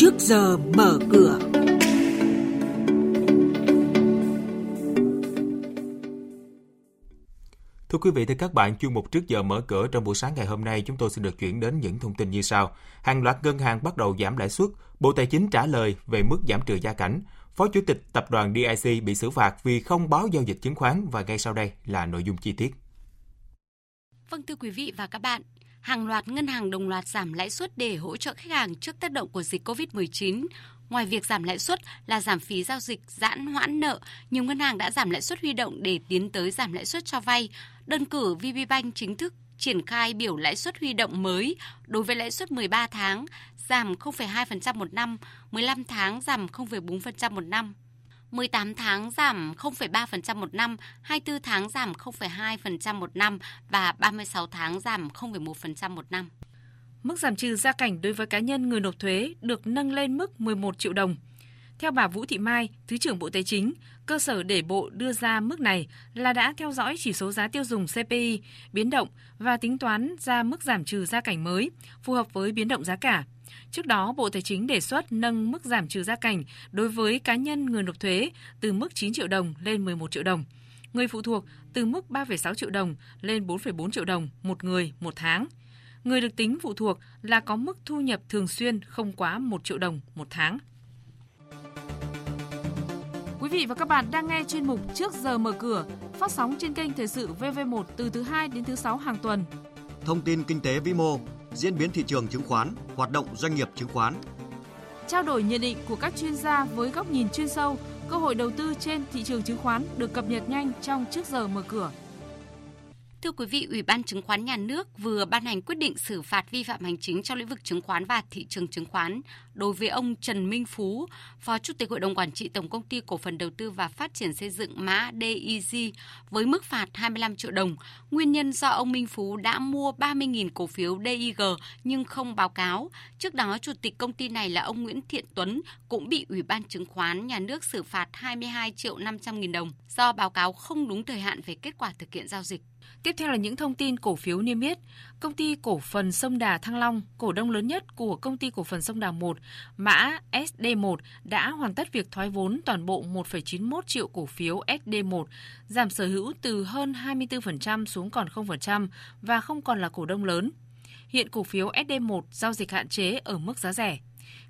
trước giờ mở cửa. Thưa quý vị, thưa các bạn, chuyên mục trước giờ mở cửa trong buổi sáng ngày hôm nay chúng tôi xin được chuyển đến những thông tin như sau. Hàng loạt ngân hàng bắt đầu giảm lãi suất, Bộ Tài chính trả lời về mức giảm trừ gia cảnh. Phó Chủ tịch Tập đoàn DIC bị xử phạt vì không báo giao dịch chứng khoán và ngay sau đây là nội dung chi tiết. Vâng thưa quý vị và các bạn, hàng loạt ngân hàng đồng loạt giảm lãi suất để hỗ trợ khách hàng trước tác động của dịch COVID-19. Ngoài việc giảm lãi suất là giảm phí giao dịch, giãn hoãn nợ, nhiều ngân hàng đã giảm lãi suất huy động để tiến tới giảm lãi suất cho vay. Đơn cử VPBank chính thức triển khai biểu lãi suất huy động mới đối với lãi suất 13 tháng, giảm 0,2% một năm, 15 tháng giảm 0,4% một năm. 18 tháng giảm 0,3% một năm, 24 tháng giảm 0,2% một năm và 36 tháng giảm 0,1% một năm. Mức giảm trừ gia cảnh đối với cá nhân người nộp thuế được nâng lên mức 11 triệu đồng. Theo bà Vũ Thị Mai, Thứ trưởng Bộ Tài chính, cơ sở để Bộ đưa ra mức này là đã theo dõi chỉ số giá tiêu dùng CPI biến động và tính toán ra mức giảm trừ gia cảnh mới phù hợp với biến động giá cả. Trước đó, Bộ Tài chính đề xuất nâng mức giảm trừ gia cảnh đối với cá nhân người nộp thuế từ mức 9 triệu đồng lên 11 triệu đồng, người phụ thuộc từ mức 3,6 triệu đồng lên 4,4 triệu đồng một người một tháng. Người được tính phụ thuộc là có mức thu nhập thường xuyên không quá 1 triệu đồng một tháng. Quý vị và các bạn đang nghe chuyên mục Trước giờ mở cửa, phát sóng trên kênh Thời sự VV1 từ thứ 2 đến thứ 6 hàng tuần. Thông tin kinh tế vĩ mô, diễn biến thị trường chứng khoán, hoạt động doanh nghiệp chứng khoán. Trao đổi nhận định của các chuyên gia với góc nhìn chuyên sâu, cơ hội đầu tư trên thị trường chứng khoán được cập nhật nhanh trong Trước giờ mở cửa. Thưa quý vị, Ủy ban Chứng khoán Nhà nước vừa ban hành quyết định xử phạt vi phạm hành chính trong lĩnh vực chứng khoán và thị trường chứng khoán đối với ông Trần Minh Phú, Phó Chủ tịch Hội đồng Quản trị Tổng Công ty Cổ phần Đầu tư và Phát triển Xây dựng mã DIG với mức phạt 25 triệu đồng. Nguyên nhân do ông Minh Phú đã mua 30.000 cổ phiếu DIG nhưng không báo cáo. Trước đó, Chủ tịch công ty này là ông Nguyễn Thiện Tuấn cũng bị Ủy ban Chứng khoán Nhà nước xử phạt 22 triệu 500 nghìn đồng do báo cáo không đúng thời hạn về kết quả thực hiện giao dịch. Tiếp theo là những thông tin cổ phiếu niêm yết. Công ty cổ phần Sông Đà Thăng Long, cổ đông lớn nhất của công ty cổ phần Sông Đà 1, mã SD1 đã hoàn tất việc thoái vốn toàn bộ 1,91 triệu cổ phiếu SD1, giảm sở hữu từ hơn 24% xuống còn 0% và không còn là cổ đông lớn. Hiện cổ phiếu SD1 giao dịch hạn chế ở mức giá rẻ.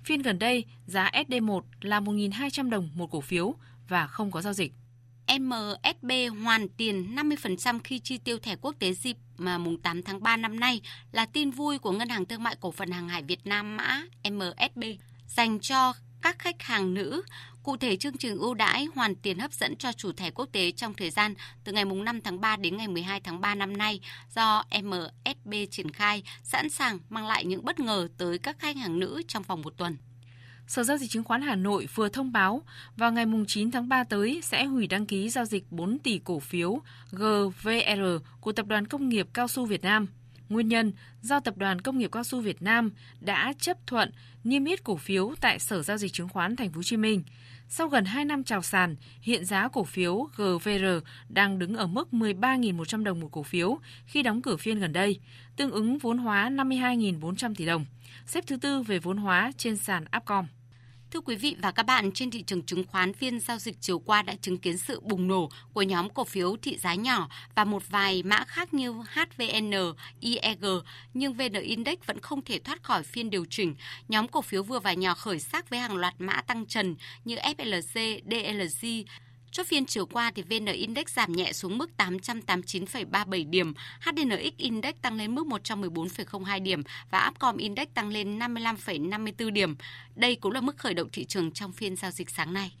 Phiên gần đây, giá SD1 là 1.200 đồng một cổ phiếu và không có giao dịch. MSB hoàn tiền 50% khi chi tiêu thẻ quốc tế dịp mà mùng 8 tháng 3 năm nay là tin vui của Ngân hàng Thương mại Cổ phần Hàng hải Việt Nam mã MSB dành cho các khách hàng nữ. Cụ thể, chương trình ưu đãi hoàn tiền hấp dẫn cho chủ thẻ quốc tế trong thời gian từ ngày mùng 5 tháng 3 đến ngày 12 tháng 3 năm nay do MSB triển khai, sẵn sàng mang lại những bất ngờ tới các khách hàng nữ trong vòng một tuần. Sở Giao dịch Chứng khoán Hà Nội vừa thông báo vào ngày 9 tháng 3 tới sẽ hủy đăng ký giao dịch 4 tỷ cổ phiếu GVR của Tập đoàn Công nghiệp Cao su Việt Nam. Nguyên nhân do Tập đoàn Công nghiệp Cao su Việt Nam đã chấp thuận niêm yết cổ phiếu tại Sở Giao dịch Chứng khoán Thành phố Hồ Chí Minh. Sau gần 2 năm chào sàn, hiện giá cổ phiếu GVR đang đứng ở mức 13.100 đồng một cổ phiếu khi đóng cửa phiên gần đây, tương ứng vốn hóa 52.400 tỷ đồng, xếp thứ tư về vốn hóa trên sàn Upcom. Thưa quý vị và các bạn, trên thị trường chứng khoán phiên giao dịch chiều qua đã chứng kiến sự bùng nổ của nhóm cổ phiếu thị giá nhỏ và một vài mã khác như HVN, IEG, nhưng VN Index vẫn không thể thoát khỏi phiên điều chỉnh. Nhóm cổ phiếu vừa và nhỏ khởi sắc với hàng loạt mã tăng trần như FLC, DLG, Chốt phiên chiều qua thì VN Index giảm nhẹ xuống mức 889,37 điểm, HNX Index tăng lên mức 114,02 điểm và Upcom Index tăng lên 55,54 điểm. Đây cũng là mức khởi động thị trường trong phiên giao dịch sáng nay.